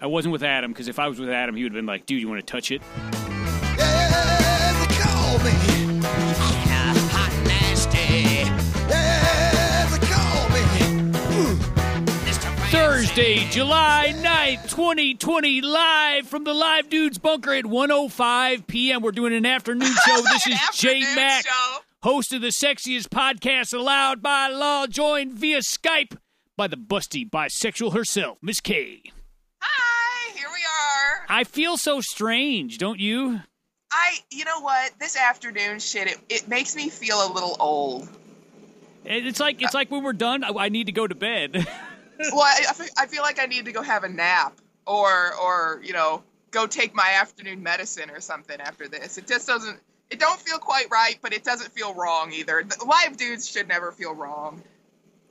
I wasn't with Adam because if I was with Adam, he would have been like, "Dude, you want to touch it?" Yeah, they call me. hot nasty. Yeah, they call me. Mr. Thursday, July 9th, 2020, live from the Live Dudes Bunker at 105 p.m. We're doing an afternoon show. This is Jay afternoon Mack, show. host of the sexiest podcast allowed by law, joined via Skype by the busty bisexual herself, Miss K. Hi, here we are. I feel so strange, don't you? I, you know what? This afternoon shit, it, it makes me feel a little old. It's like it's like when we're done, I I need to go to bed. Well, I, I feel like I need to go have a nap or, or you know, go take my afternoon medicine or something after this. It just doesn't. It don't feel quite right, but it doesn't feel wrong either. Live dudes should never feel wrong.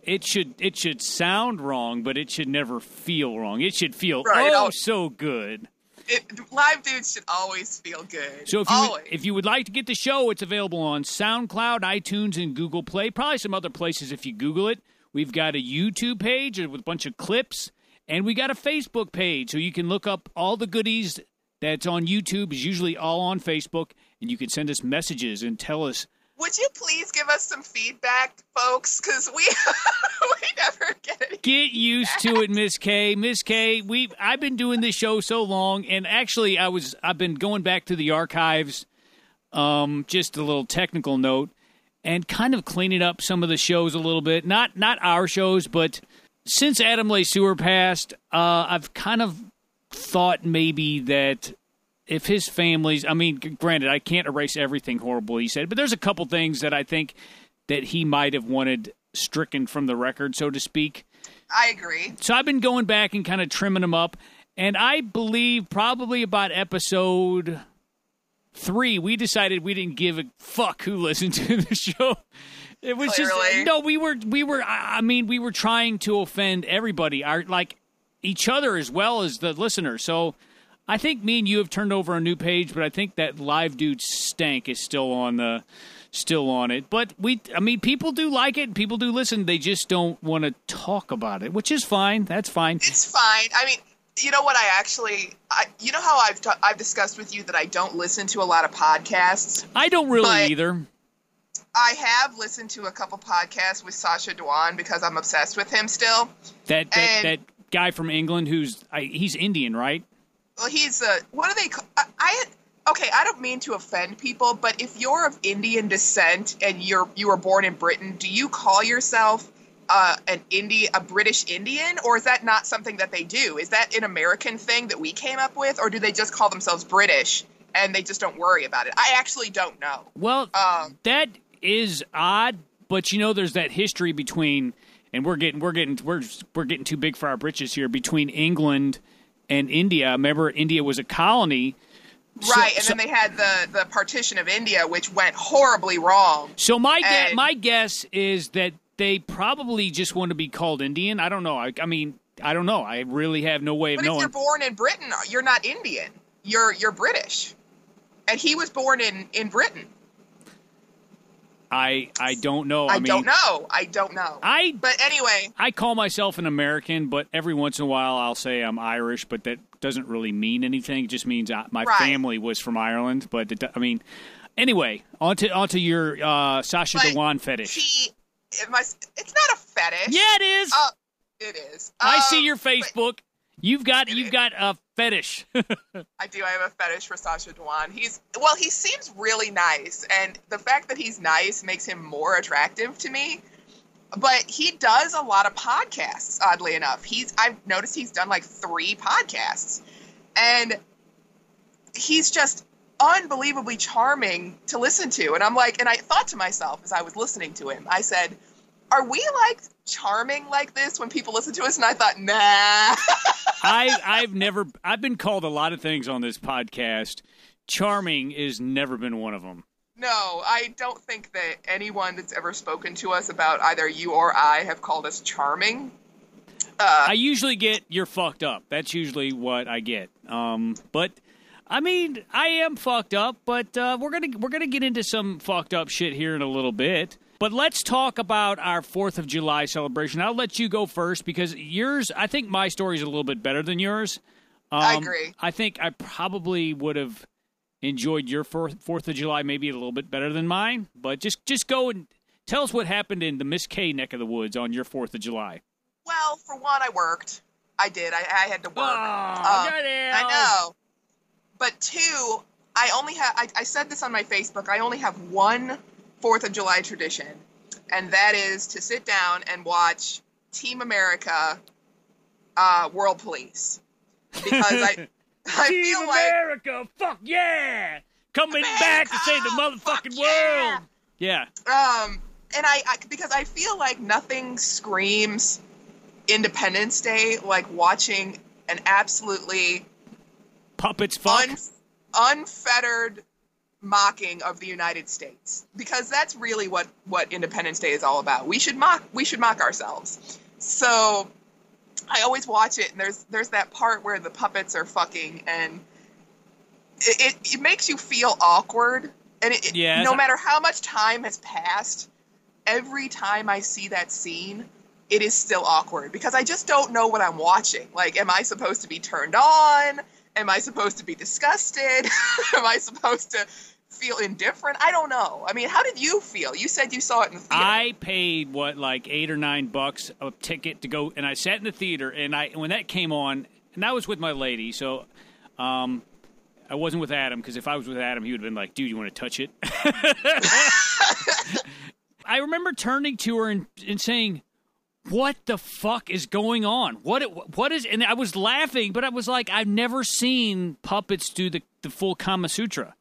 it should it should sound wrong, but it should never feel wrong. It should feel Right, oh oh. so good. It, live dudes should always feel good. So if you would, if you would like to get the show, it's available on SoundCloud, iTunes, and Google Play. Probably some other places if you Google it. We've got a YouTube page with a bunch of clips, and we got a Facebook page, so you can look up all the goodies that's on YouTube. is usually all on Facebook, and you can send us messages and tell us. Would you please give us some feedback, folks? Because we we never get any. Get used to it, Miss K. Miss K, we I've been doing this show so long, and actually, I was I've been going back to the archives. Um, just a little technical note, and kind of cleaning up some of the shows a little bit. Not not our shows, but since Adam Sewer passed, uh, I've kind of thought maybe that if his family's, I mean, granted, I can't erase everything horrible he said, but there's a couple things that I think that he might have wanted stricken from the record, so to speak. I agree. So I've been going back and kind of trimming them up, and I believe probably about episode three, we decided we didn't give a fuck who listened to the show. It was just no, we were we were. I I mean, we were trying to offend everybody, our like each other as well as the listener. So I think me and you have turned over a new page, but I think that live dude stank is still on the still on it. But we, I mean, people do like it. People do listen. They just don't want to talk about it, which is fine. That's fine. It's fine. I mean, you know what? I actually, I, you know how I've ta- I've discussed with you that I don't listen to a lot of podcasts. I don't really either. I have listened to a couple podcasts with Sacha Dhawan because I'm obsessed with him still. That that, and- that guy from England who's I, he's Indian, right? Well, he's uh, what do they? I, I okay. I don't mean to offend people, but if you're of Indian descent and you're you were born in Britain, do you call yourself uh, an Indi a British Indian, or is that not something that they do? Is that an American thing that we came up with, or do they just call themselves British and they just don't worry about it? I actually don't know. Well, Um, that is odd, but you know, there's that history between, and we're getting we're getting we're we're getting too big for our britches here between England and India. Remember, India was a colony. So- Right, and so- then they had the the partition of India, which went horribly wrong. So my And- my guess is that they probably just want to be called Indian. I don't know. I, I mean, I don't know. I really have no way of But if knowing. you're born in Britain, you're not Indian. You're you're British, and he was born in in Britain. I I don't know. I, I, mean, don't know. I don't know. I but anyway, I call myself an American, but every once in a while I'll say I'm Irish, but that doesn't really mean anything. It just means I, my Right. family was from Ireland. But it, I mean, anyway, onto onto your uh, Sacha But Dhawan fetish. he, it must, it's not a fetish. yeah, it is. Uh, it is. I see Um, your but Facebook. You've got you've got a fetish. I do. I have a fetish for Sacha Dhawan. He's well. He seems really nice, and the fact that he's nice makes him more attractive to me. But he does a lot of podcasts. Oddly enough, he's I've noticed he's done like three podcasts, and he's just unbelievably charming to listen to. And I'm like, and I thought to myself as I was listening to him, I said, "Are we like charming like this when people listen to us?" And I thought, nah. I I've never I've been called a lot of things on this podcast. Charming has never been one of them. No, I don't think that anyone that's ever spoken to us about either you or I have called us charming. Uh, I usually get you're fucked up. That's usually what I get. Um, but I mean, I am fucked up. But uh, we're gonna we're gonna get into some fucked up shit here in a little bit. But let's talk about our Fourth of July celebration. I'll let you go first because yours. I think my story is a little bit better than yours. I Um, agree. I think I probably would have enjoyed your Fourth Fourth of July maybe a little bit better than mine. But just just go and tell us what happened in the Miss K neck of the woods on your Fourth of July. Well, for one, I worked. I did. I, I had to work. Oh, Um. I know. But two, I only have. I, I said this on my Facebook. I only have one Fourth of July tradition, and that is to sit down and watch Team America, uh, World Police, because I, I Team feel like America, fuck yeah, coming back to save the America, fuck motherfucking yeah. world. Yeah, um, and I, I because I feel like nothing screams Independence Day like watching an absolutely puppets, fuck. un, unfettered mocking of the United States because that's really what what Independence Day is all about. We should mock we should mock ourselves. So I always watch it and there's there's that part where the puppets are fucking and it it, it makes you feel awkward and it, it- no matter how much time has passed every time I see that scene it is still awkward because I just don't know what I'm watching. Like am I supposed to be turned on? Am I supposed to be disgusted? Am I supposed to feel indifferent? I don't know. I mean, how did you feel? You said you saw it in the theater. I paid what like eight or nine bucks a ticket to go, and I sat in the theater, and I when that came on, and I was with my lady, so um, I wasn't with Adam because if I was with Adam, he would have been like, "Dude, you want to touch it?" I remember turning to her and, and saying, "What the fuck is going on? What what is?" And I was laughing, but I was like, "I've never seen puppets do the the full Kama Sutra."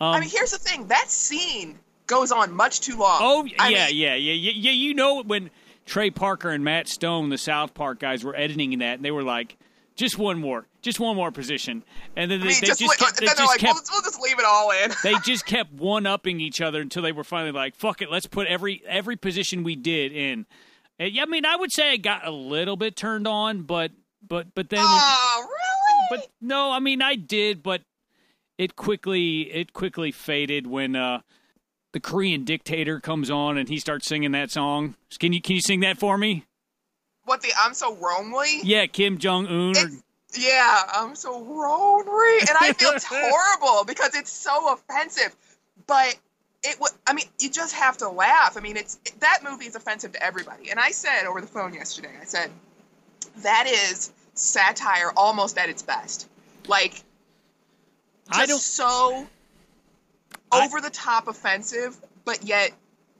Um, I mean, here's the thing. That scene goes on much too long. Oh yeah, yeah, yeah, yeah, yeah. You know when Trey Parker and Matt Stone, the South Park guys, were editing that, and they were like, "Just one more, just one more position," and then they, I mean, they just, li- kept, they then they're just like, kept we'll, we'll just leave it all in. they just kept one upping each other until they were finally like, "Fuck it, let's put every every position we did in." Yeah, I mean, I would say I got a little bit turned on, but but but then Oh, really? but no, I mean I did, but it quickly it quickly faded when uh, the Korean dictator comes on and he starts singing that song. Can you can you sing that for me? what the I'm so lonely? Yeah, Kim Jong Un. It's- Yeah, I'm so lonely, and I feel horrible because it's so offensive. But it. I mean, you just have to laugh. I mean, it's that movie is offensive to everybody. And I said over the phone yesterday, I said that is satire almost at its best. Like I don't. so I- over the top offensive, but yet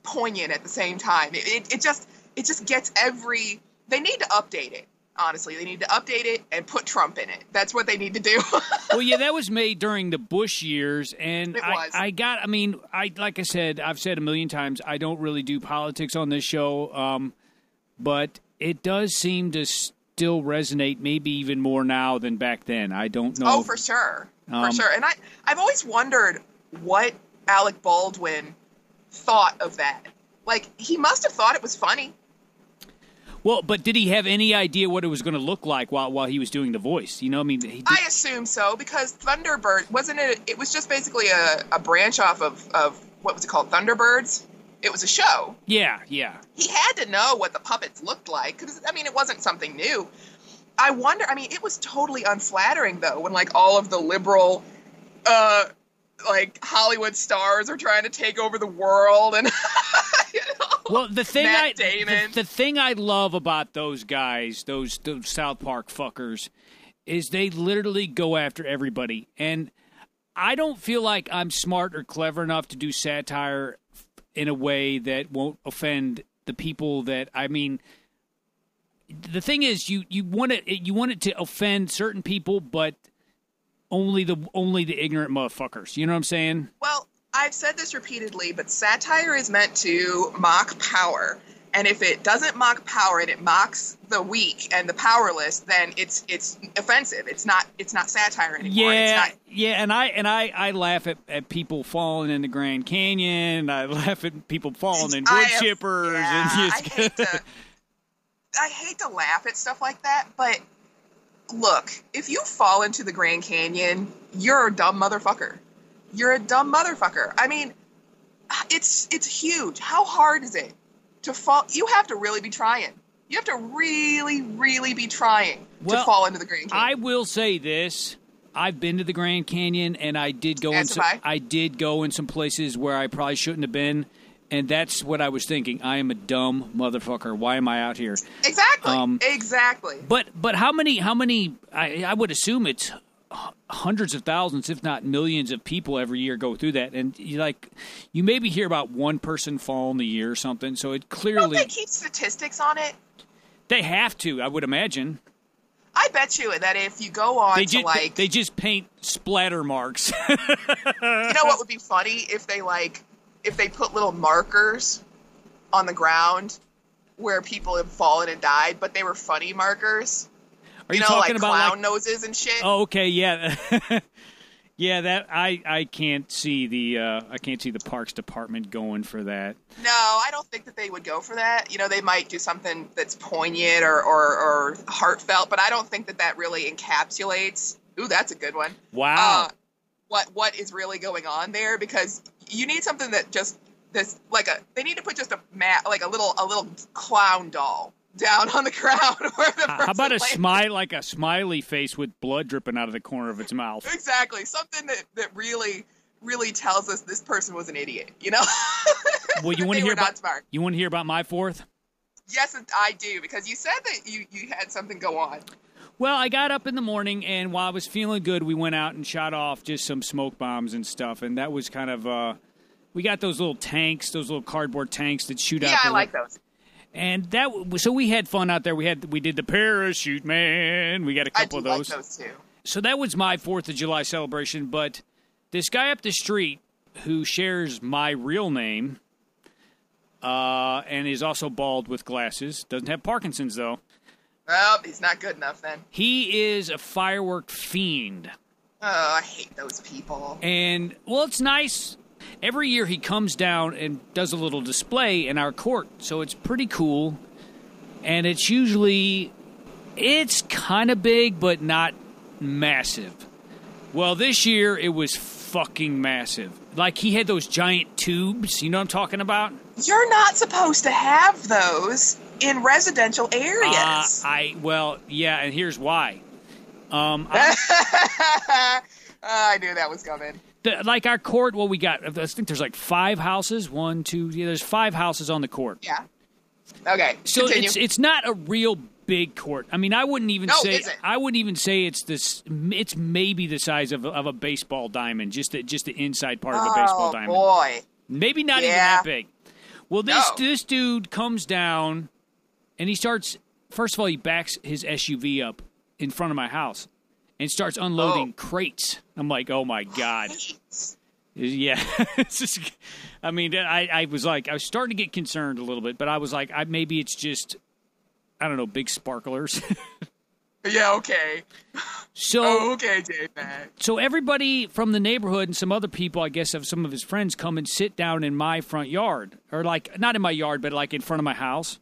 poignant at the same time. It, it, it just it just gets every. They need to update it. Honestly, they need to update it and put Trump in it. That's what they need to do. well, yeah, that was made during the Bush years, and It I. I got. I mean, I like I said, I've said a million times, I don't really do politics on this show, um, but it does seem to still resonate, maybe even more now than back then. I don't know. oh, for sure, Um, for sure. And I I've always wondered what Alec Baldwin thought of that. Like he must have thought it was funny. Well, but did he have any idea what it was going to look like while while he was doing the voice? You know, I mean, he did, I assume so because Thunderbird wasn't it? It was just basically a, a branch off of of what was it called? Thunderbirds. It was a show. yeah, yeah. He had to know what the puppets looked like because I mean it wasn't something new. I wonder. I mean, it was totally unflattering though when like all of the liberal, uh, like Hollywood stars are trying to take over the world and. Well, the thing Matt I Damon. The, the thing I love about those guys, those those South Park fuckers, is they literally go after everybody, and I don't feel like I'm smart or clever enough to do satire in a way that won't offend the people that I mean. The thing is, you you want it you want it to offend certain people, but only the only the ignorant motherfuckers. You know what I'm saying? Well, I've said this repeatedly, but satire is meant to mock power. And if it doesn't mock power and it mocks the weak and the powerless, then it's it's offensive. It's not it's not satire anymore. It's Yeah, not yeah, and I and I, I laugh at, at people falling in the Grand Canyon. I laugh at people falling in wood have- chippers yeah, and I hate to I hate to laugh at stuff like that, but look, if you fall into the Grand Canyon, you're a dumb motherfucker. You're a dumb motherfucker. I mean, it's it's huge. How hard is it to fall? You have to really be trying. You have to really, really be trying Well, to fall into the Grand Canyon. I will say this. I've been to the Grand Canyon and I did go in some have I. did go in some places where I probably shouldn't have been. And that's what I was thinking. I am a dumb motherfucker. Why am I out here? exactly. um, exactly. But but how many how many I, I would assume it's hundreds of thousands if not millions of people every year go through that. And you like you maybe hear about one person falling a year or something. So it Don't clearly they keep statistics on it? they have to I would imagine. I bet you that if you go on they to just like, they just paint splatter marks. You know what would be funny? If they like, if they put little markers on the ground where people have fallen and died, but they were funny markers. Are you, know, talking like about clown like, noses and shit. oh okay yeah yeah that I I can't see the uh, I can't see the parks department going for that No, I don't think that they would go for that. You know, they might do something that's poignant or, or, or heartfelt, but I don't think that that really encapsulates. Ooh, that's a good one. wow Uh, what what is really going on there? Because you need something that just this like a they need to put just a mat like a little a little clown doll down on the where the how about a smile like a smiley face with blood dripping out of the corner of its mouth Exactly, something that that really really tells us this person was an idiot. You know, Well, you want to hear about smart. you want to hear about my fourth? Yes, I do because you said that you you had something go on. Well, I got up in the morning and while I was feeling good, we went out and shot off just some smoke bombs and stuff, and that was kind of uh we got those little tanks, those little cardboard tanks that shoot out. Yeah, I like those. And that so we had fun out there. We had we did the parachute man. We got a couple of like those. those too. So that was my Fourth of July celebration. But this guy up the street who shares my real name uh, and is also bald with glasses doesn't have Parkinson's though. Well, he's not good enough then. He is a firework fiend. Oh, I hate those people. And well, it's nice. Every year he comes down and does a little display in our court, so it's pretty cool. And it's usually it's kind of big but not massive. Well, this year it was fucking massive. Like he had those giant tubes, you know what I'm talking about? You're not supposed to have those in residential Uh, areas. I well, yeah, and here's why. Um, I- I knew that was coming. The, like our court, what we got. I think there's like five houses. One, two, yeah. There's five houses on the court. Yeah. Okay. So continue. it's it's not a real big court. I mean, I wouldn't even No, say. I wouldn't even say it's this. It's maybe the size of, a- of a baseball diamond, just the, just the inside part of a baseball oh, diamond. oh boy. Maybe not even that big. Well, this No. this dude comes down, and he starts. First of all, he backs his SUV up in front of my house, and starts unloading Oh. crates. I'm like, oh my god. Yeah, it's just, I mean, I, I was like, I was starting to get concerned a little bit, but I was like, I, maybe it's just, I don't know, big sparklers. Yeah. Okay. so, Oh, okay, Mac. so everybody from the neighborhood and some other people, I guess, of some of his friends, come and sit down in my front yard, or like not in my yard, but like in front of my house.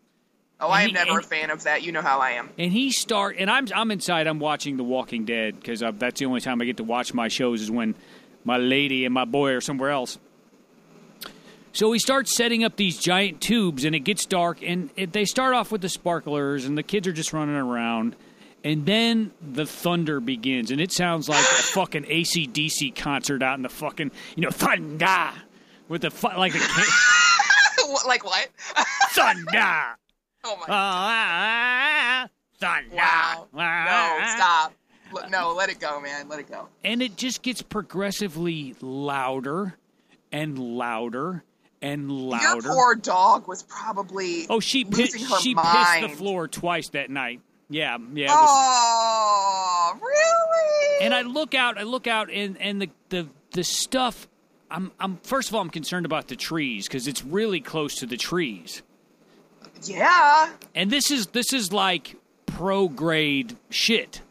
Oh, I am he- never a fan of that. You know how I am. And he start, and I'm I'm inside. I'm watching The Walking Dead because that's the only time I get to watch my shows is when my lady and my boy are somewhere else. So he starts setting up these giant tubes, and it gets dark, and it, they start off with the sparklers, and the kids are just running around, and then the thunder begins, and it sounds like a fucking ACDC concert out in the fucking you know thunder with the fu- like the like what? thunder. Oh my. Oh, ah, thunder. Ah, ah, ah. wow. Ah. No, stop. No, let it go, man. Let it go. and it just gets progressively louder and louder and louder. Your poor dog was probably oh, she pi- losing her she mind. pissed the floor twice that night. Yeah, yeah. was- Oh, really? and I look out, I look out, and and the the the stuff. I'm I'm first of all I'm concerned about the trees because it's really close to the trees, yeah. and this is this is like pro grade shit.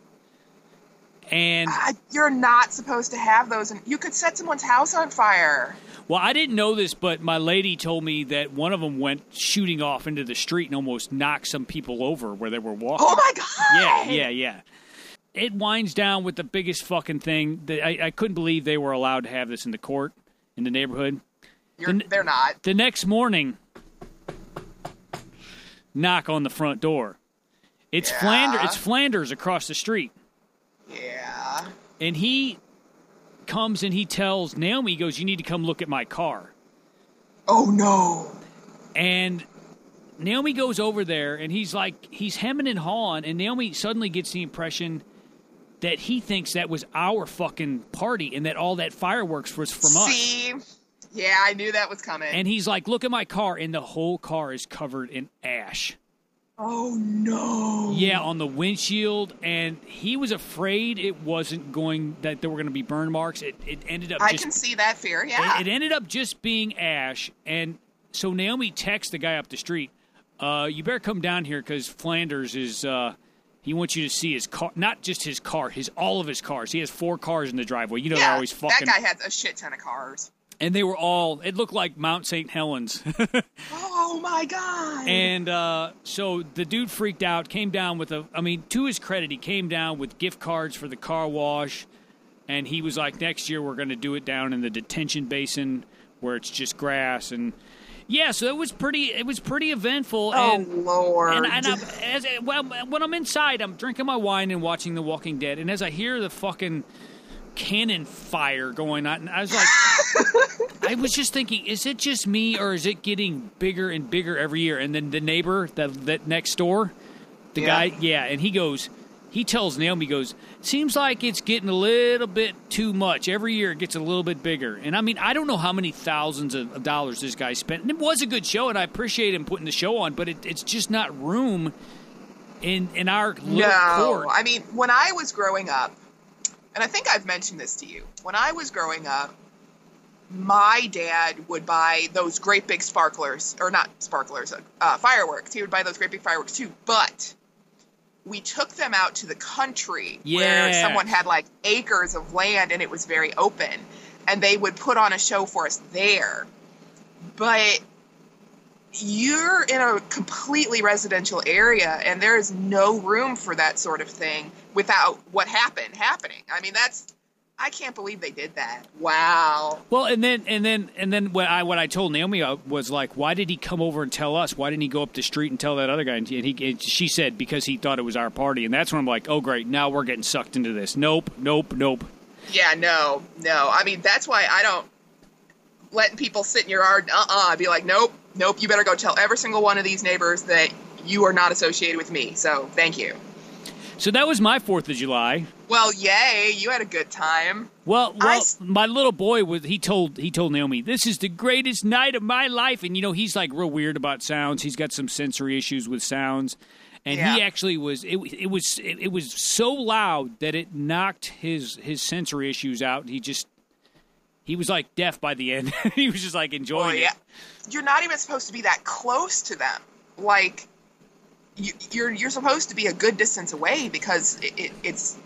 And I, you're not supposed to have those, and you could set someone's house on fire. Well, I didn't know this, but my lady told me that one of them went shooting off into the street and almost knocked some people over where they were walking. Oh my god! Yeah, yeah, yeah. It winds down with the biggest fucking thing. That I, I couldn't believe they were allowed to have this in the court in the neighborhood. You're, The- they're not. The next morning, knock on the front door, It's Yeah. Flanders. It's Flanders across the street, Yeah. and he comes and he tells Naomi, he goes, "You need to come look at my car." Oh no. And Naomi goes over there, and he's like, he's hemming and hawing, and Naomi suddenly gets the impression that he thinks that was our fucking party, and that all that fireworks was from us. Yeah, I knew that was coming. And he's like, "Look at my car," and the whole car is covered in ash. oh no. Yeah, on the windshield, and he was afraid it wasn't going that there were going to be burn marks. It it ended up I just can see that fear. Yeah. it, it ended up just being ash, and so Naomi texts the guy up the street, uh, "You better come down here because Flanders is." Uh, he wants you to see his car, not just his car, his all of his cars. He has four cars in the driveway. You know, they're always fucking. that guy has a shit ton of cars. And they were all. It looked like Mount St. Helens. Oh my god. And uh, so the dude freaked out, came down with a. I mean, to his credit, he came down with gift cards for the car wash, and he was like, "Next year we're going to do it down in the detention basin where it's just grass." And yeah, so it was pretty. It was pretty eventful. oh and, lord. and, and I'm, as well, when I'm inside, I'm drinking my wine and watching The Walking Dead, and as I hear the fucking cannon fire going on, And I was like, I was just thinking, is it just me or is it getting bigger and bigger every year? And then the neighbor that that next door, the Yeah. guy, yeah, and he goes, he tells Naomi, he goes, seems like it's getting a little bit too much. Every year it gets a little bit bigger. And I mean, I don't know how many thousands of dollars this guy spent. And it was a good show, and I appreciate him putting the show on, but it, it's just not room in in our little no. court. I mean, when I was growing up, and I think I've mentioned this to you. When I was growing up, my dad would buy those great big sparklers, or not sparklers, uh, fireworks. He would buy those great big fireworks too. But we took them out to the country where someone had like acres of land and it was very open, and they would put on a show for us there. But you're in a completely residential area and there is no room for that sort of thing without what happened happening. I mean, that's I can't believe they did that. Wow. Well, and then and then and then what I what I told Naomi uh, was like, why did he come over and tell us? Why didn't he go up the street and tell that other guy? And he, and she said because he thought it was our party, and that's when I'm like, oh great, now we're getting sucked into this. Nope, nope, nope. Yeah, no, no. I mean, that's why I don't letting people sit in your yard. Uh, uh I'd be like, nope, nope. You better go tell every single one of these neighbors that you are not associated with me. So thank you. So that was my Fourth of July. Well, yay, you had a good time. Well, well, s- my little boy was he told he told Naomi, "This is the greatest night of my life." And you know, he's like real weird about sounds. He's got some sensory issues with sounds. And he actually was it, it was it, it was so loud that it knocked his his sensory issues out. He just he was like deaf by the end. he was just like enjoying Oh it. you're not even supposed to be that close to them. Like, you, you're you're supposed to be a good distance away because it, it, it's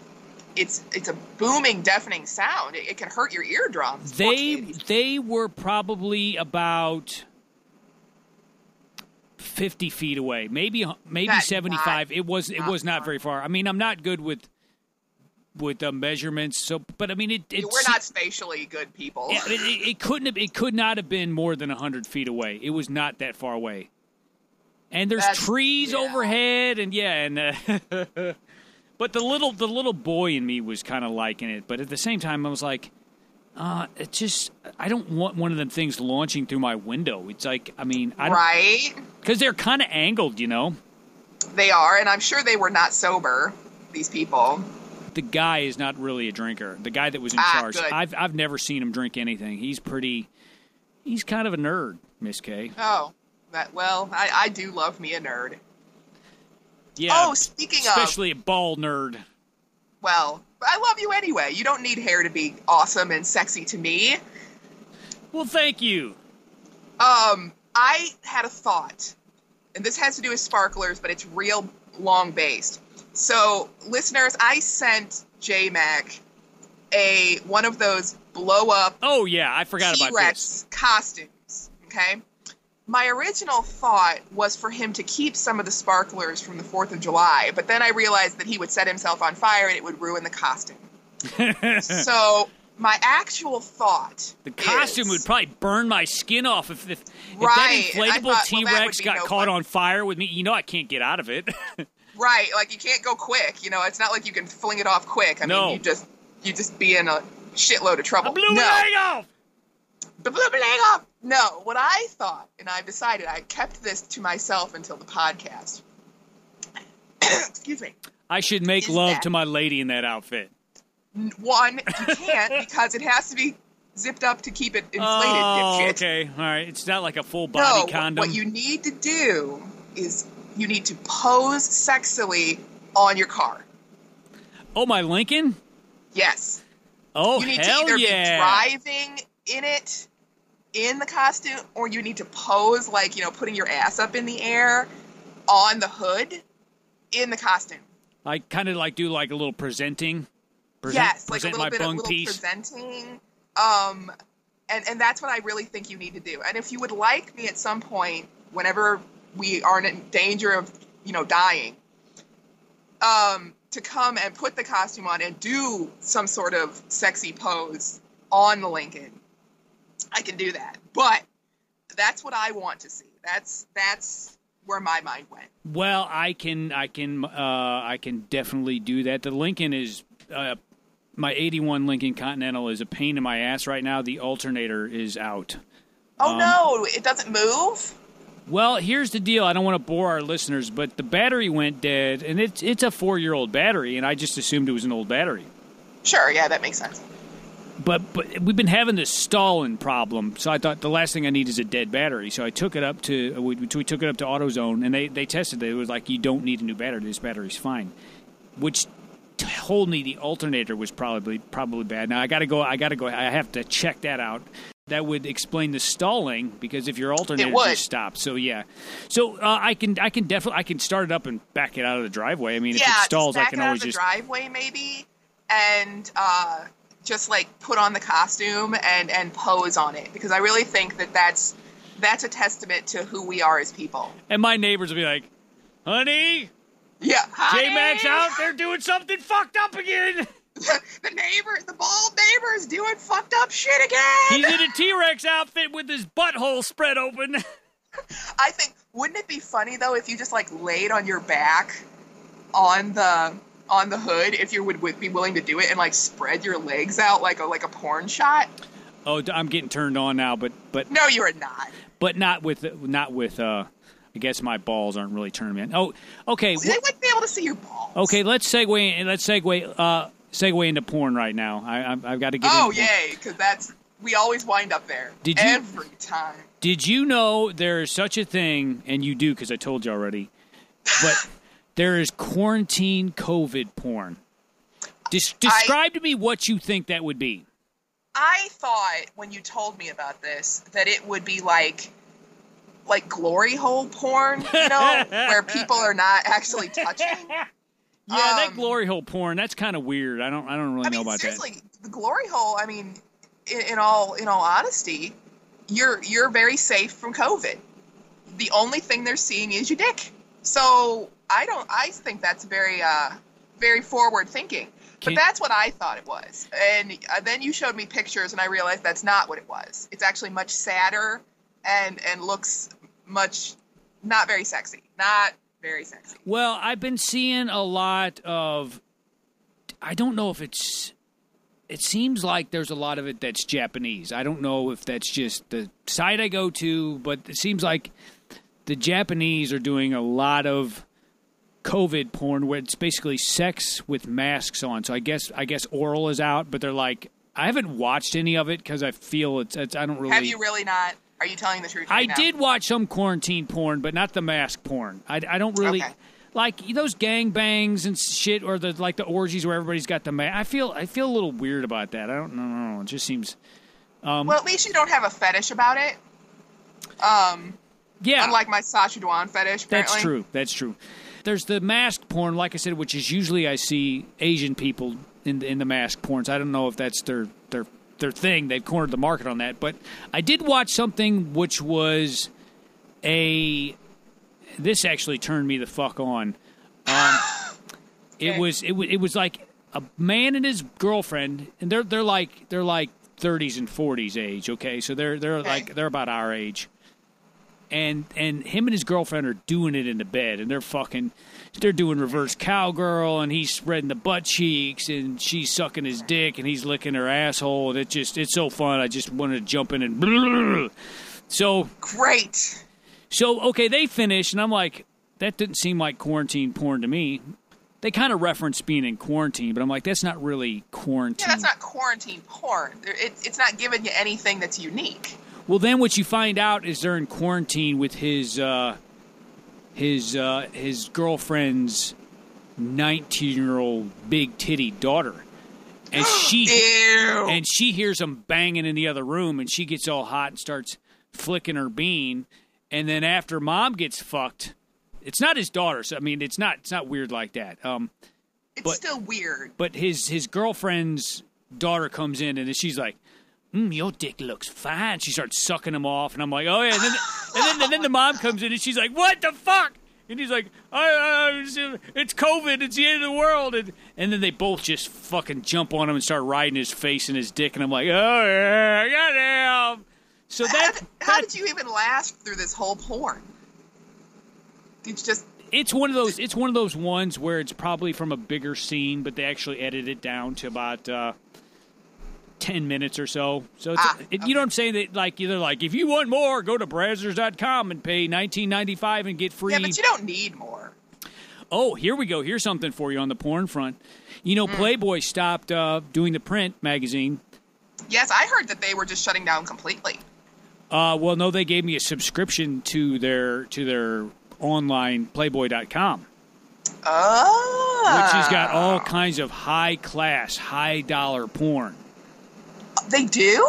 it's it's a booming, deafening sound. It, it can hurt your eardrums. They they were probably about fifty feet away, maybe maybe That's seventy five. not- It was it not was not far. very far. I mean, I'm not good with with uh, measurements, so but I mean it. it We're not spatially good people. It, it, it couldn't have. It could not have been more than hundred feet away. It was not that far away. And there's That's- trees yeah. overhead, and yeah, and uh, but the little the little boy in me was kind of liking it. But at the same time, I was like, uh, it just I don't want one of them things launching through my window. It's like I mean, I right? because they're kind of angled, you know. They are, and I'm sure they were not sober. These people. The guy is not really a drinker. The guy that was in Ah, charge, good. I've I've never seen him drink anything. He's pretty. He's kind of a nerd, Miss K. Oh, that well, I, I do love me a nerd. Yeah. Oh, speaking of, especially a ball nerd. well, I love you anyway. You don't need hair to be awesome and sexy to me. Well, thank you. Um, I had a thought, and this has to do with sparklers, but it's real long based. So, listeners, I sent J Mac a one of those blow up Oh yeah, I forgot T about this. Rex costumes. Okay. My original thought was for him to keep some of the sparklers from the 4th of July, but then I realized that he would set himself on fire and it would ruin the costume. so, my actual thought The costume is- would probably burn my skin off if if, Right, if that inflatable that T would Rex be got no caught fun. on fire with me. You know I can't get out of it. Right, like you can't go quick. You know, it's not like you can fling it off quick. I No. mean, you just you just be in a shitload of trouble. I blew my no, leg off. The blew my leg off. No, what I thought, and I've decided, I kept this to myself until the podcast. Excuse me. I should make Is love that- to my lady in that outfit. One, you can't because it has to be zipped up to keep it inflated. oh, dipshit. okay. All right. It's not like a full body what- condom. what you need to do is you need to pose sexily on your car. oh, my Lincoln. Yes. Oh, you need hell to either yeah. be driving in it in the costume or you need to pose like you know putting your ass up in the air on the hood in the costume I kind of like do like a little presenting. Present, yes like a little my bit of little piece. presenting um and and that's what i really think you need to do and if you would like me at some point whenever we are in danger of you know dying um to come and put the costume on and do some sort of sexy pose on the lincoln i can do that but that's what i want to see that's that's where my mind went Well, I can, I can, uh, I can definitely do that. The Lincoln is, uh, my '81 Lincoln Continental is a pain in my ass right now. The alternator is out. oh Um, no it doesn't move Well, here's the deal. I don't want to bore our listeners, but the battery went dead, and it's it's a four year old battery, and I just assumed it was an old battery. sure yeah that makes sense But but we've been having this stalling problem, so I thought the last thing I need is a dead battery. So I took it up to we, we took it up to AutoZone, and they they tested it. It was like you don't need a new battery. This battery's fine, which told me the alternator was probably probably bad. Now I got to go. I got to go. I have to check that out. That would explain the stalling because if your alternator just stops, so yeah, so uh, I can I can definitely I can start it up and back it out of the driveway. I mean, yeah, if it stalls, I can always just I back can it out always of the just driveway maybe, and uh, just like put on the costume and and pose on it because I really think that that's that's a testament to who we are as people. and my neighbors will be like, "Honey, Yeah, J Max honey, out there doing something fucked up again. the neighbor, the bald neighbor is doing fucked up shit again. He's in a T Rex outfit with his butthole spread open. I think wouldn't it be funny though if you just like laid on your back on the on the hood if you would, would be willing to do it and like spread your legs out like a like a porn shot? oh, I'm getting turned on now, but but No, you are not. but not with not with. uh I guess my balls aren't really turning me on. Oh, okay, They wouldn't be able to see your balls. okay. Let's segue. Let's segue. Uh, segue into porn right now. I, I I've got to get. Oh yay, because that's we always wind up there. Did you- every time? Did you know there is such a thing, and you do because I told you already, but there is quarantine COVID porn. Des- describe to me what you think that would be. I thought when you told me about this that it would be like like glory hole porn, you know, where people are not actually touching. Yeah, that Um, glory hole porn. That's kind of weird. I don't. I don't really I know mean, about seriously, the glory hole. I mean, in, in all in all honesty, you're you're very safe from COVID. The only thing they're seeing is your dick. So I don't. I think that's very uh very forward thinking. Can- But that's what I thought it was. And uh, then you showed me pictures, and I realized that's not what it was. It's actually much sadder and and looks much not very sexy. Not very sexy. Well, I've been seeing a lot of. I don't know if it's. It seems like there's a lot of it that's Japanese. I don't know if that's just the site I go to, but it seems like the Japanese are doing a lot of COVID porn where it's basically sex with masks on. So I guess I guess oral is out, but they're like I haven't watched any of it because I feel it's, it's I don't really. Have you really not? Are you telling the truth? I now? did watch some quarantine porn, but not the mask porn. I, I don't really Okay. like those gang bangs and shit, or the like the orgies where everybody's got the mask. I feel I feel a little weird about that. I don't know. It just seems. Well, at least you don't have a fetish about it. Um, Yeah, unlike my Sacha Dhawan fetish. Apparently. That's true. That's true. There's the mask porn, like I said, which is usually I see Asian people in the, in the mask porns. I don't know if that's their their their thing. They've cornered the market on that. But I did watch something which was a. This actually turned me the fuck on. Um, It was it was it was like a man and his girlfriend, and they're they're like they're like 30s and 40s age. Okay, so they're they're Okay. like they're about our age and and him and his girlfriend are doing it in the bed and they're fucking they're doing reverse cowgirl, and he's spreading the butt cheeks, and she's sucking his dick, and he's licking her asshole, and it just it's so fun. I just wanted to jump in and so Great. so okay, they finish, and I'm like, that didn't seem like quarantine porn to me. They kind of reference being in quarantine, but I'm like, that's not really quarantine. Yeah, that's not quarantine porn. It, it's not giving you anything that's unique. Well, then what you find out is they're in quarantine with his uh, his uh, his girlfriend's 19 year old big titty daughter, and she Ew. and she hears him banging in the other room, and she gets all hot and starts flicking her bean, and then after mom gets fucked, it's not his daughter. So I mean, it's not it's not weird like that. Um, it's but- still weird. but his his girlfriend's daughter comes in and she's like, mm, "Your dick looks fine." She starts sucking him off, and I'm like, "Oh yeah." And then and then, and then the mom comes in and she's like, "What the fuck?" And he's like, I, I, it's- "It's COVID. It's the end of the world." And and then they both just fucking jump on him and start riding his face and his dick, and I'm like, "Oh yeah, goddamn." So that, did- how that did you even last through this whole porn? Did you just it's one of those it's one of those ones where it's probably from a bigger scene, but they actually edit it down to about uh, ten minutes or so. So it's, Ah, it, you know what I'm saying? That like either like if you want more, go to Brazzers.com and pay 19.95 and get free. Yeah, but you don't need more. oh, here we go. Here's something for you on the porn front. You know, Playboy stopped uh, doing the print magazine. Yes, I heard that they were just shutting down completely. Uh, well, no, they gave me a subscription to their to their online Playboy.com. Oh. which has got all kinds of high class, high dollar porn. They do?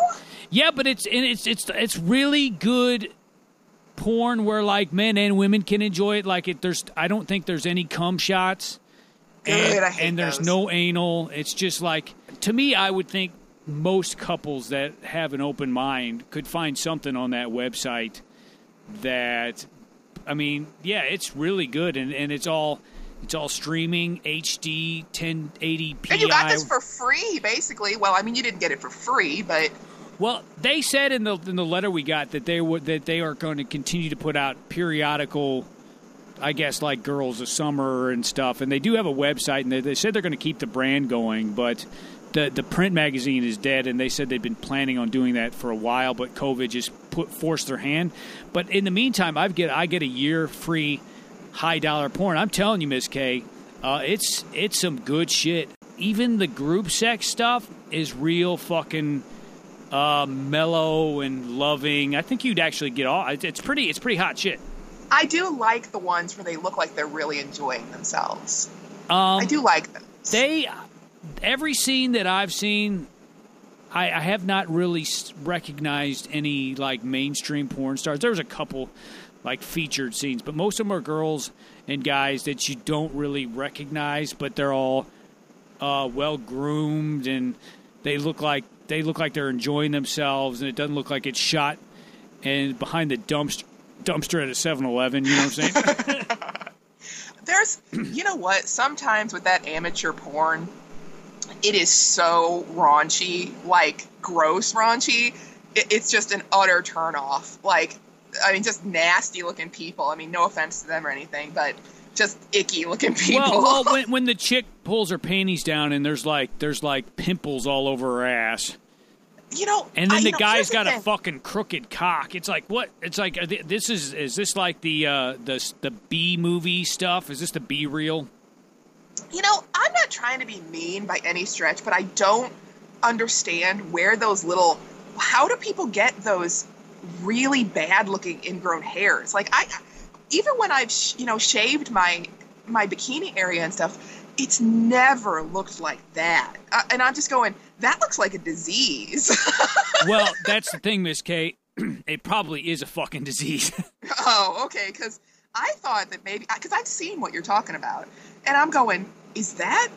Yeah, but it's and it's it's it's really good porn where like men and women can enjoy it. Like it, there's I don't think there's any cum shots, and, Good, I hate and there's those. no anal. It's just like to me, I would think most couples that have an open mind could find something on that website that I mean, yeah, it's really good, and, and it's all it's all streaming HD 1080p. And you got this for free, basically. Well, I mean, you didn't get it for free, but Well, they said in the in the letter we got that they would that they are going to continue to put out periodical, I guess like Girls of Summer and stuff, and they do have a website, and they, they said they're going to keep the brand going, but. The, the print magazine is dead, and they said they'd been planning on doing that for a while, but COVID just put forced their hand. But in the meantime, I get I get a year free high dollar porn. I'm telling you, Miss K, uh, it's it's some good shit. Even the group sex stuff is real fucking uh, mellow and loving. I think you'd actually get all. It's pretty. It's pretty hot shit. I do like the ones where they look like they're really enjoying themselves. Um, I do like them. They every scene that I've seen, I, I have not really recognized any like mainstream porn stars. There was a couple like featured scenes, but most of them are girls and guys that you don't really recognize, but they're all uh, well groomed and they look like they look like they're enjoying themselves, and it doesn't look like it's shot and behind the dumpster dumpster at a 7-Eleven. You know what I'm saying? There's, you know what? Sometimes with that amateur porn, it is so raunchy, like gross raunchy. It, it's just an utter turn off. Like, I mean, just nasty looking people. I mean, no offense to them or anything, but just icky looking people. Well, well when, when the chick pulls her panties down and there's like there's like pimples all over her ass, you know, and then I- the know, guy's here's the got a fucking crooked cock. It's like what? It's like this is is this like the uh, the the B movie stuff? Is this the B reel? You know, I'm not trying to be mean by any stretch, but I don't understand where those little. How do people get those really bad looking ingrown hairs? Like I, even when I've sh- you know shaved my my bikini area and stuff, it's never looked like that. Uh, and I'm just going, that looks like a disease. well, that's the thing, Miss Kate. it probably is a fucking disease. oh, okay, because I thought that maybe because I've seen what you're talking about, and I'm going, is that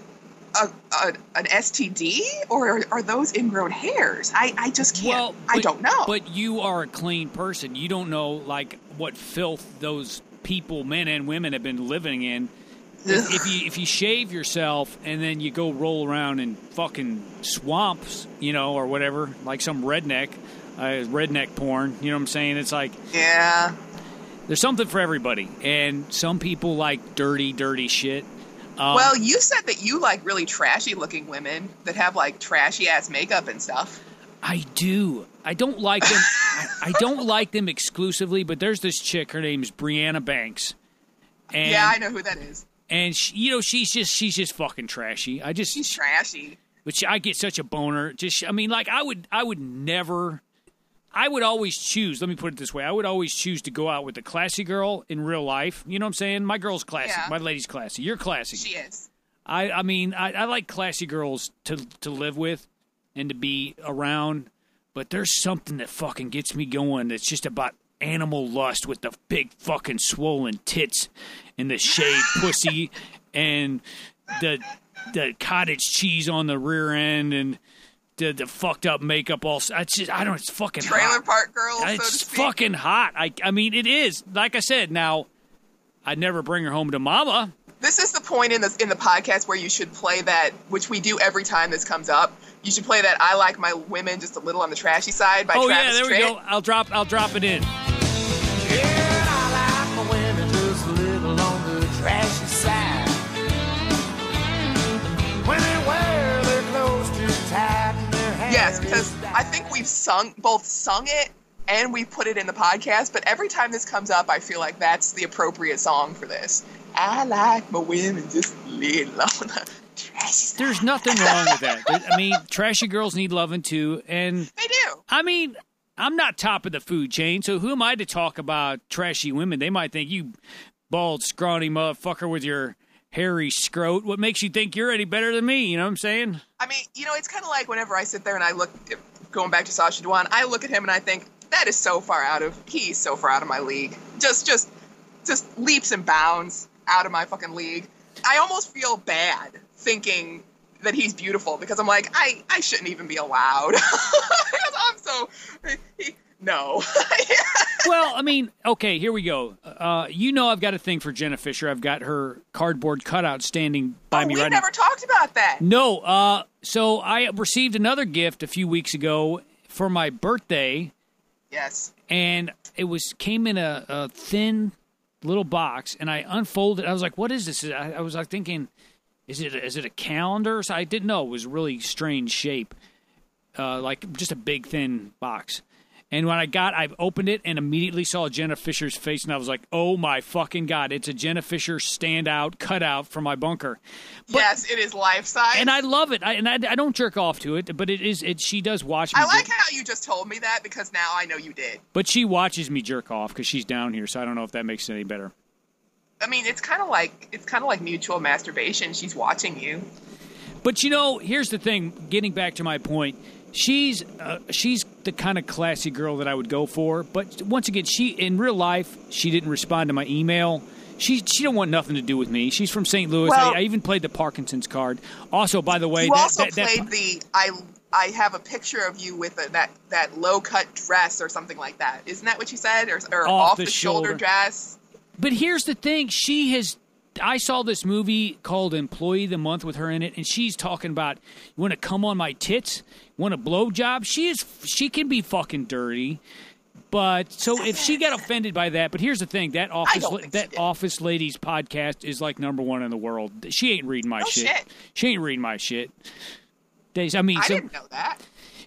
a, a an STD or are, are those ingrown hairs? I I just can't. well, I don't know. But you are a clean person. You don't know like what filth those people, men and women, have been living in. If if you if you shave yourself and then you go roll around in fucking swamps, you know, or whatever, like some redneck, uh, redneck porn, you know what I'm saying? It's like yeah, There's something for everybody, and some people like dirty, dirty shit. Um, well, you said that you like really trashy looking women that have like trashy ass makeup and stuff. I do. I don't like them. I, I don't like them exclusively, but there's this chick. Her name's Briana Banks, and yeah, I know who that is. and she, you know she's just she's just fucking trashy. I just She's trashy. which I get such a boner. Just I mean, like I would I would never. I would always choose. Let me put it this way: I would always choose to go out with a classy girl in real life. You know what I'm saying? My girl's classy. Yeah. My lady's classy. You're classy. She is. I I mean I, I like classy girls to to live with and to be around, but there's something that fucking gets me going. That's just about animal lust with the big fucking swollen tits and the shaved pussy and the the cottage cheese on the rear end and the the fucked up makeup. All I just I don't. It's fucking Trailer hot. park girl, so It's speak. fucking hot. I I mean it is. Like I said, now I'd never bring her home to mama. This is the point in the in the podcast where you should play that, which we do every time this comes up. You should play that. I like my women just a little on the trashy side by Oh yeah, Travis there we go. I'll drop. I'll drop it in. I think we've sung both sung it and we put it in the podcast. But every time this comes up, I feel like that's the appropriate song for this. I like my women just a little on the trashy side. There's nothing wrong with that. I mean, trashy girls need loving too, and They do. I mean, I'm not top of the food chain, so who am I to talk about trashy women? They might think you bald, scrawny motherfucker with your hairy scrote. What makes you think you're any better than me? You know what I'm saying? I mean, you know, it's kind of like whenever I sit there and I look, going back to Sacha Dhawan, I look at him and I think that is so far out of he's so far out of my league. Just, just, just leaps and bounds out of my fucking league. I almost feel bad thinking that he's beautiful because I'm like, I, I shouldn't even be allowed. I'm so, he, no. Well, I mean, okay, here we go. Uh, you know, I've got a thing for Jenna Fischer. I've got her cardboard cutout standing by oh, me we right never talked about that. No, uh, so I received another gift a few weeks ago for my birthday. Yes. and it was came in a, a thin little box and i unfolded i was like what is this i, I was like thinking is it is it a calendar so i didn't know it was really strange shape uh, like just a big thin box and when i got i opened it and immediately saw jenna fischer's face and i was like oh my fucking god it's a jenna fischer standout cutout from my bunker yes, it is life size. and i love it I, and I, I don't jerk off to it but it is it she does watch me I like jerk- how you just told me that because now I know you did. but she watches me jerk off because she's down here so i don't know if that makes it any better I mean, it's kind of like it's kind of like mutual masturbation. She's watching you. But you know, here's the thing. Getting back to my point, she's uh, she's the kind of classy girl that I would go for. But once again, she in real life she didn't respond to my email. She she don't want nothing to do with me. She's from St. Louis. Well- I, I even played the Parkinson's card. Also, by the way, You that, also that, that- played the I I have a picture of you with a, that that low cut dress or something like that. Isn't that what you said? Or, or Off off, the the, shoulder. shoulder. dress? But here's the thing: she has. I saw this movie called Employee of the Month with her in it, and she's talking about you want to come on my tits, want a blow job. She is. She can be fucking dirty. But so if she got offended by that, but here's the thing: that office don't think she that office ladies podcast is like number one in the world. She ain't reading my No shit. shit. She ain't reading my shit. Days. I mean, I so, didn't know that.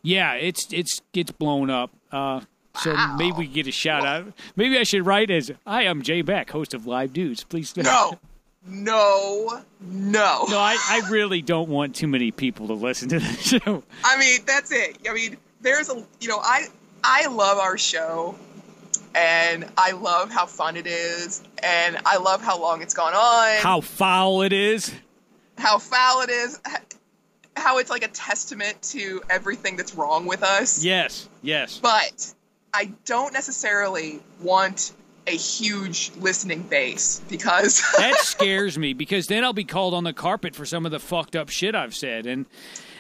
yeah, it's it's it's blown up. Uh, so Wow. maybe we get a shout out. Maybe I should write as I am Jay Beck, host of Live Dudes. Please No, no, no. No, I, I really don't want too many people to listen to the show. I mean, that's it. I mean, there's a you know, I I love our show and I love how fun it is and I love how long it's gone on, How foul it is. how foul it is, how it's like a testament to everything that's wrong with us. Yes, yes. But I don't necessarily want a huge listening base because That scares me because then I'll be called on the carpet for some of the fucked up shit I've said. And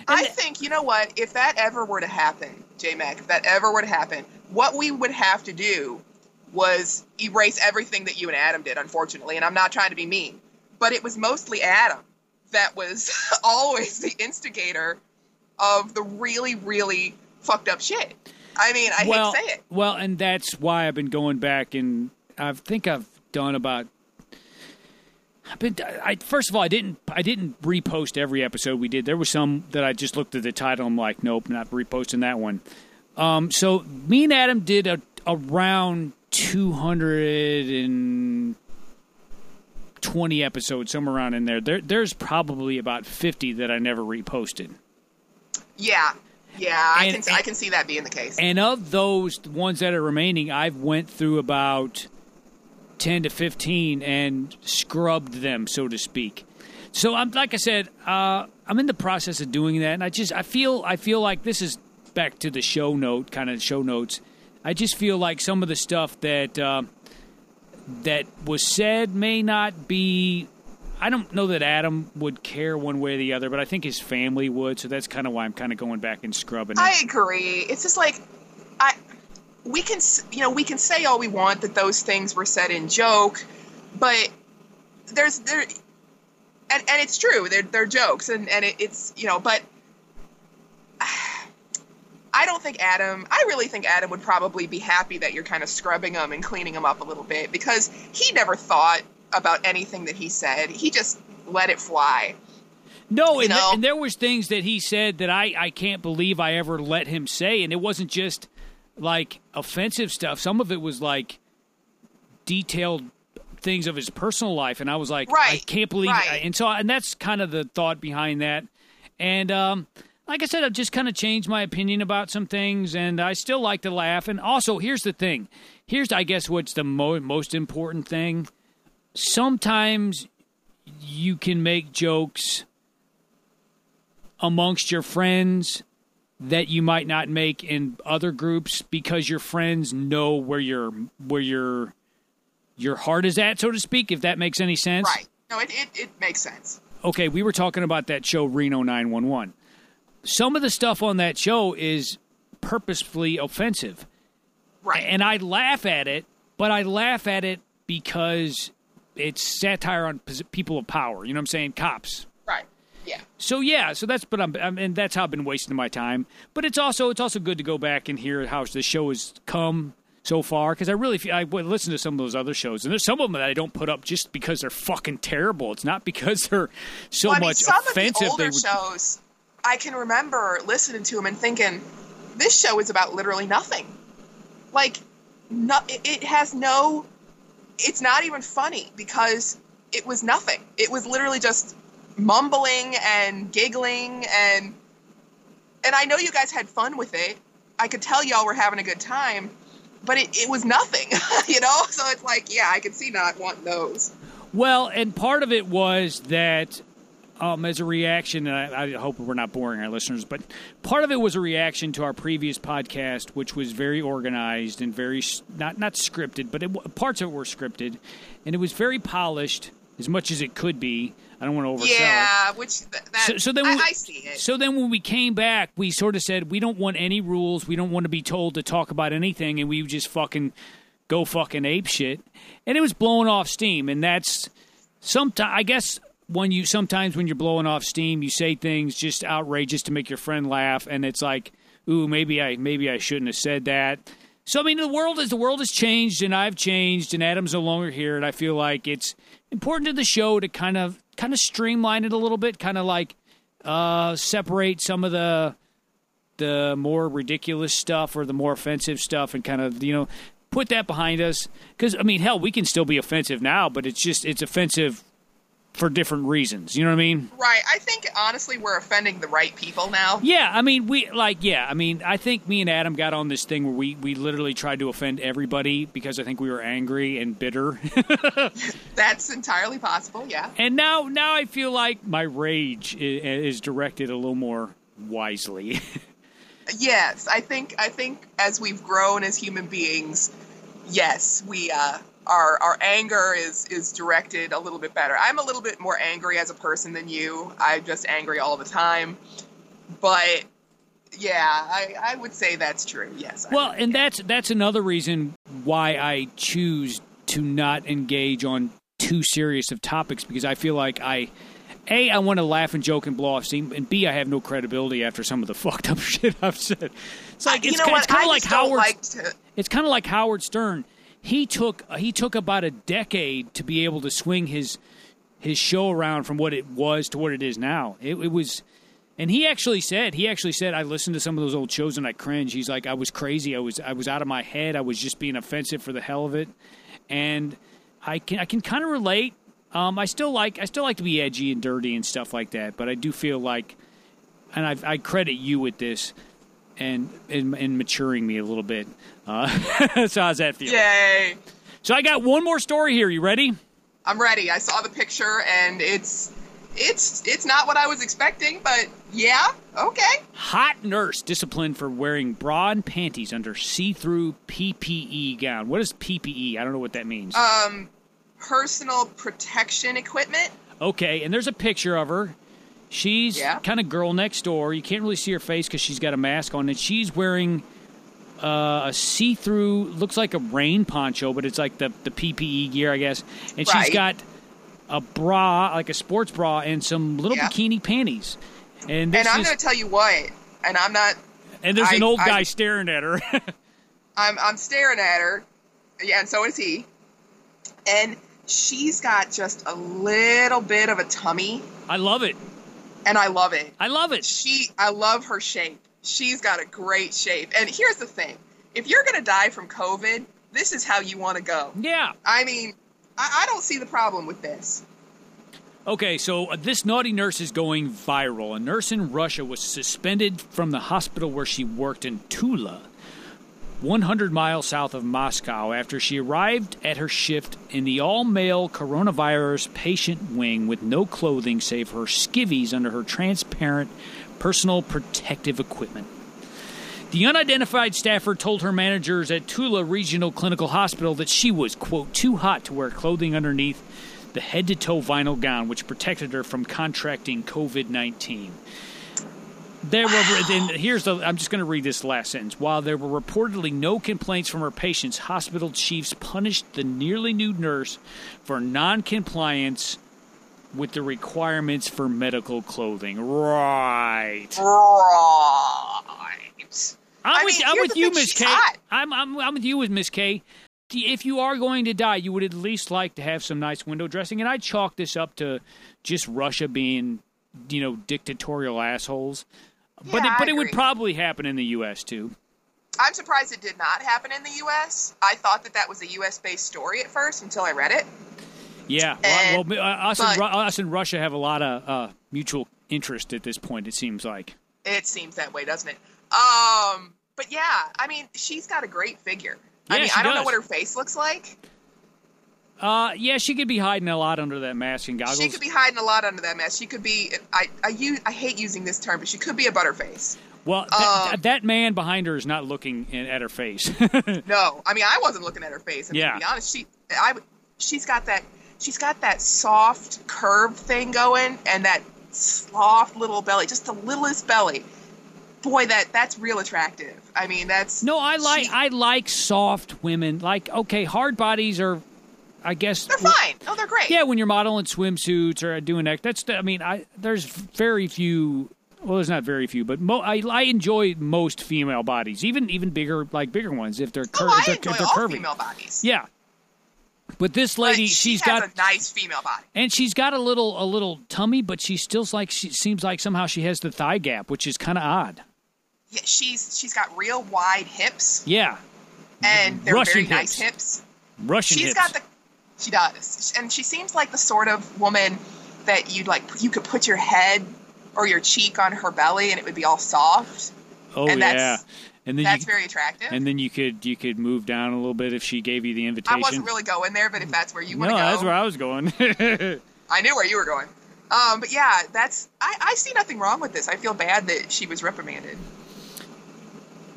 I think you know what? If that ever were to happen, J Mac, if that ever were to happen, what we would have to do was erase everything that you and Adam did, unfortunately. And I'm not trying to be mean, but it was mostly Adam that was always the instigator of the really, really fucked up shit. I mean, I well, hate to say it. well, and that's why I've been going back and I think I've done about. I've been. I first of all, I didn't. I didn't repost every episode we did. There was some that I just looked at the title. And I'm like, nope, not reposting that one. Um, so me and Adam did a around 220 episodes, somewhere around in there. There, there's probably about 50 that I never reposted. Yeah, yeah, I And- can I can see that being the case. And of those ones that are remaining, I've went through about 10 to 15 and scrubbed them, so to speak. So I'm like I said, uh, I'm in the process of doing that, and I just I feel I feel like this is back to the show note kind of show notes. I just feel like some of the stuff that uh, that was said may not be. I don't know that Adam would care one way or the other, but I think his family would. So that's kind of why I'm kind of going back and scrubbing it. I agree. It's just like I we can you know we can say all we want that those things were said in joke, but there's there and and it's true they're they're jokes and and it, it's you know but I don't think Adam. I really think Adam would probably be happy that you're kind of scrubbing him and cleaning him up a little bit because he never thought about anything that he said. He just let it fly. No, and, know? and there was things that he said that I, I can't believe I ever let him say, and it wasn't just like offensive stuff. Some of it was like detailed things of his personal life, and I was like, I can't believe. right. And so, and that's kind of the thought behind that. And um, like I said, I've just kind of changed my opinion about some things, and I still like to laugh. And also, here's the thing. Here's, I guess, what's the mo- most important thing. Sometimes you can make jokes amongst your friends that you might not make in other groups because your friends know where your where your your heart is at, so to speak. If that makes any sense, Right. No, it, it, it makes sense. okay, we were talking about that show Reno 911. Some of the stuff on that show is purposefully offensive. Right. And I laugh at it, but I laugh at it because it's satire on people of power. You know what I'm saying? Cops. Yeah. So yeah, so that's but I'm, I'm and that's how I've been wasting my time. But it's also it's also good to go back and hear how the show has come so far because I really feel I listen to some of those other shows and there's some of them that I don't put up just because they're fucking terrible. It's not because they're so Well, I mean, much some offensive. of the older would, shows, I can remember listening to them and thinking, this show is about literally nothing. Like, no, it has no. It's not even funny because it was nothing. It was literally just mumbling and giggling and and I know you guys had fun with it. I could tell y'all were having a good time, but it, it was nothing, you know. So it's like, yeah, I could see not wanting those. Well, and part of it was that um, as a reaction, I, I hope we're not boring our listeners, but part of it was a reaction to our previous podcast, which was very organized and very not not scripted, but it, parts of it were scripted, and it was very polished as much as it could be. I don't want to oversell it. Yeah, which th- that So, so then, I, we, I see it. So then, when we came back, we sort of said we don't want any rules. We don't want to be told to talk about anything, and we just fucking go fucking ape shit. And it was blowing off steam, and that's sometimes I guess when you sometimes when you're blowing off steam, you say things just outrageous to make your friend laugh, and it's like, ooh, maybe I maybe I shouldn't have said that. So I mean, the world is the world has changed, and I've changed, and Adam's no longer here, and I feel like it's important to the show to kind of kind of streamline it a little bit, kind of like uh, separate some of the the more ridiculous stuff or the more offensive stuff, and kind of you know put that behind us. Because I mean, hell, we can still be offensive now, but it's just it's offensive for different reasons. You know what I mean? Right. I think honestly we're offending the right people now. Yeah, I mean, we like, yeah, I mean, I think me and Adam got on this thing where we we literally tried to offend everybody because I think we were angry and bitter, That's entirely possible. Yeah. and now now I feel like my rage is, is directed a little more wisely. Yes, I think I think as we've grown as human beings, yes, we uh our our anger is is directed a little bit better. I'm a little bit more angry as a person than you. I'm just angry all the time. But yeah, I, I would say that's true. Yes. Well, and that's that's another reason why I choose to not engage on too serious of topics because I feel like I a I want to laugh and joke and blow off steam, and b I have no credibility after some of the fucked up shit I've said. It's like you it's, know ki- what? it's kind of like Howard. like to. It's kind of like Howard Stern. He took he took about a decade to be able to swing his his show around from what it was to what it is now. It, it was, and he actually said he actually said I listened to some of those old shows and I cringe. He's like I was crazy. I was I was out of my head. I was just being offensive for the hell of it, and I can I can kind of relate. Um, I still like I still like to be edgy and dirty and stuff like that, but I do feel like, and I, I credit you with this, and in, in maturing me a little bit. Uh, so how's that feel? Yay! So I got one more story here. You ready? I'm ready. I saw the picture and it's it's it's not what I was expecting, but yeah, okay. Hot nurse disciplined for wearing bra and panties under see-through PPE gown. What is PPE? I don't know what that means. Um, personal protection equipment. Okay, and there's a picture of her. She's Yeah. kind of girl next door. You can't really see her face because she's got a mask on, and she's wearing uh, a see-through. Looks like a rain poncho, but it's like the the PPE gear, I guess. And she's Right. got a bra, like a sports bra, and some little Yeah. bikini panties. And this And I'm going to tell you what, and I'm not and there's an I- old I- guy staring at her. I'm I'm staring at her. Yeah, and so is he. And she's got just a little bit of a tummy, I love it. and I love it. I love it. She I love her shape. She's got a great shape. And here's the thing. If you're going to die from COVID, this is how you want to go. Yeah. I mean, I, I don't see the problem with this. Okay, so uh, this naughty nurse is going viral. A nurse in Russia was suspended from the hospital where she worked in Tula, 100 miles south of Moscow, after she arrived at her shift in the all male coronavirus patient wing with no clothing save her skivvies under her transparent personal protective equipment. The unidentified staffer told her managers at Tula Regional Clinical Hospital that she was, quote, too hot to wear clothing underneath the head to toe vinyl gown, which protected her from contracting COVID 19. There were, and here's the, I'm just going to read this last sentence. While there were reportedly no complaints from her patients, hospital chiefs punished the nearly nude nurse for non compliance with the requirements for medical clothing. Right. Right. I'm I with, mean, I'm with you, Miss K. am I'm, I'm with you with Miss K. If you are going to die, you would at least like to have some nice window dressing. And I chalk this up to just Russia being, you know, dictatorial assholes. but it, but it would probably happen in the U.S. too. I'm surprised it did not happen in the U.S. I thought that that was a U.S. based story at first until I read it. Yeah. And- well, us, but- and, Ru- us and Russia have a lot of uh, mutual interest at this point. It seems like. It seems that way, doesn't it? Um, but yeah, I mean, she's got a great figure. I Yeah, mean, she I don't does. know what her face looks like. Uh, yeah, she could be hiding a lot under that mask and goggles. She could be hiding a lot under that mask. She could be. I I use. I hate using this term, but she could be a butterface. well, that, um, that man behind her is not looking in, at her face. No, I mean, I wasn't looking at her face. I mean, Yeah. to be honest, she. I. She's got that. She's got that soft curve thing going, and that soft little belly, just the littlest belly. Boy, that that's real attractive. I mean, that's No, I like she- I like soft women. Like okay, hard bodies are, I guess. They're fine. No, they're great. Yeah, when you're modeling swimsuits or doing that, that's. I mean, I there's very few. Well, there's not very few, but mo, I, I enjoy most female bodies, even even bigger like bigger ones if they're oh, cur- Oh, if I they're, enjoy if they're all curvy. female bodies. Yeah, but this But lady, she she's has got a nice female body. and she's got a little a little tummy, but she still's like she seems like somehow she has the thigh gap, which is kind of odd. Yeah, she's she's got real wide hips, Yeah, and they're Russian very nice hips. hips. Russian She's hips. got the. She does, and she seems like the sort of woman that you'd like. You could put your head or your cheek on her belly, and it would be all soft. oh and yeah, that's- and then That's you, very attractive. and then you could you could move down a little bit if she gave you the invitation. I wasn't really going there, but if that's where you want no, to go, that's where I was going. I knew where you were going. Um, but yeah, that's. I, I see nothing wrong with this. I feel bad that she was reprimanded.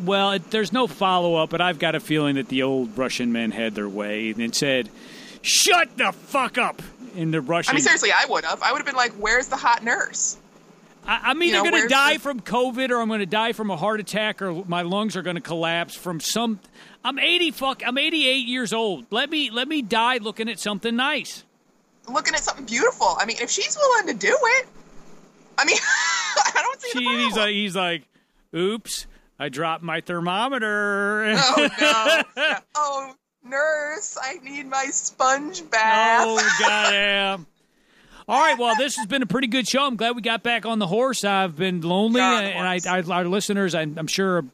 well, it, there's no follow up, but I've got a feeling that the old Russian men had their way and said, "Shut the fuck up." In the Russian, I mean, seriously, I would have. I would have been like, "Where's the hot nurse?" I, am either you know, going to die from COVID or I'm going to die from a heart attack or my lungs are going to collapse from some. I'm 80 fuck. I'm 88 years old. Let me let me die looking at something nice. Looking at something beautiful. I mean, if she's willing to do it, I mean, I don't see She, he's like he's like, oops, I dropped my thermometer. oh no! oh Nurse, I need my sponge bath. Oh, goddamn. All right, well, this has been a pretty good show. I'm glad we got back on the horse. I've been lonely, Got and I. I, our listeners, I'm, I'm sure,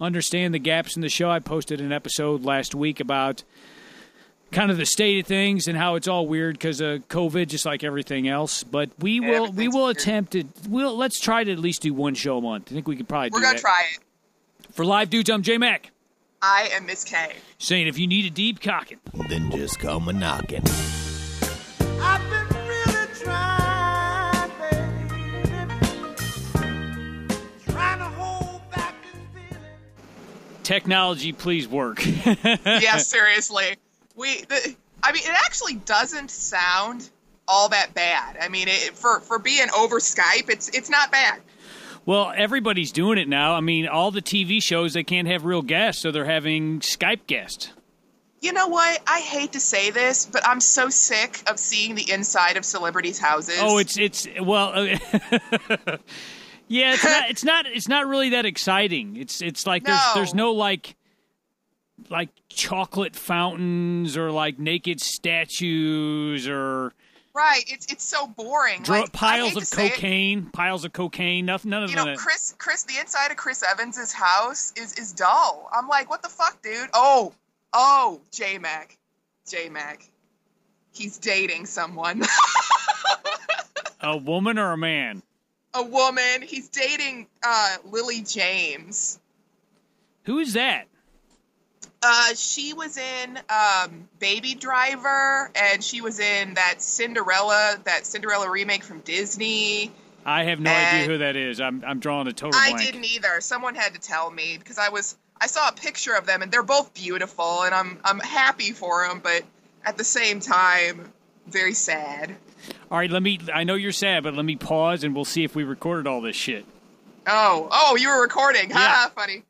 understand the gaps in the show. I posted an episode last week about kind of the state of things and how it's all weird because of COVID, just like everything else. But we will, we will weird. attempt to. We'll let's try to at least do one show a month. I think we could probably We're do gonna that. try it. For live dudes, I'm J Mac I am Miss K. saying if you need a deep cocking. Then just come a knocking. Technology, please work. yeah, seriously. We, the, I mean, it actually doesn't sound all that bad. I mean, it, for for being over Skype, it's it's not bad. Well, everybody's doing it now. I mean, all the TV shows they can't have real guests, so they're having Skype guests. You know what? I hate to say this, but I'm so sick of seeing the inside of celebrities' houses. Oh, it's it's well, yeah, it's not it's not it's not really that exciting. It's it's like there's No. there's no like like chocolate fountains or like naked statues or right. It's it's so boring. dro- like, piles of say it, cocaine, piles of cocaine. Nothing, none of You know, that. Chris, Chris, the inside of Chris Evans's house is is dull. I'm like, what the fuck, dude? Oh, oh, J Mac, J Mac, he's dating someone, A woman or a man? a woman. He's dating uh, Lily James. Who is that? Uh, she was in um, Baby Driver, and she was in that Cinderella, that Cinderella remake from Disney. I have no Uh, idea who that is. I'm I'm drawing a total I blank. didn't either. Someone had to tell me because I was I saw a picture of them and they're both beautiful and I'm I'm happy for them, but at the same time, very sad. All right, let me. I know you're sad, but let me pause and we'll see if we recorded all this shit. Oh, oh, you were recording. Yeah. Ha, funny.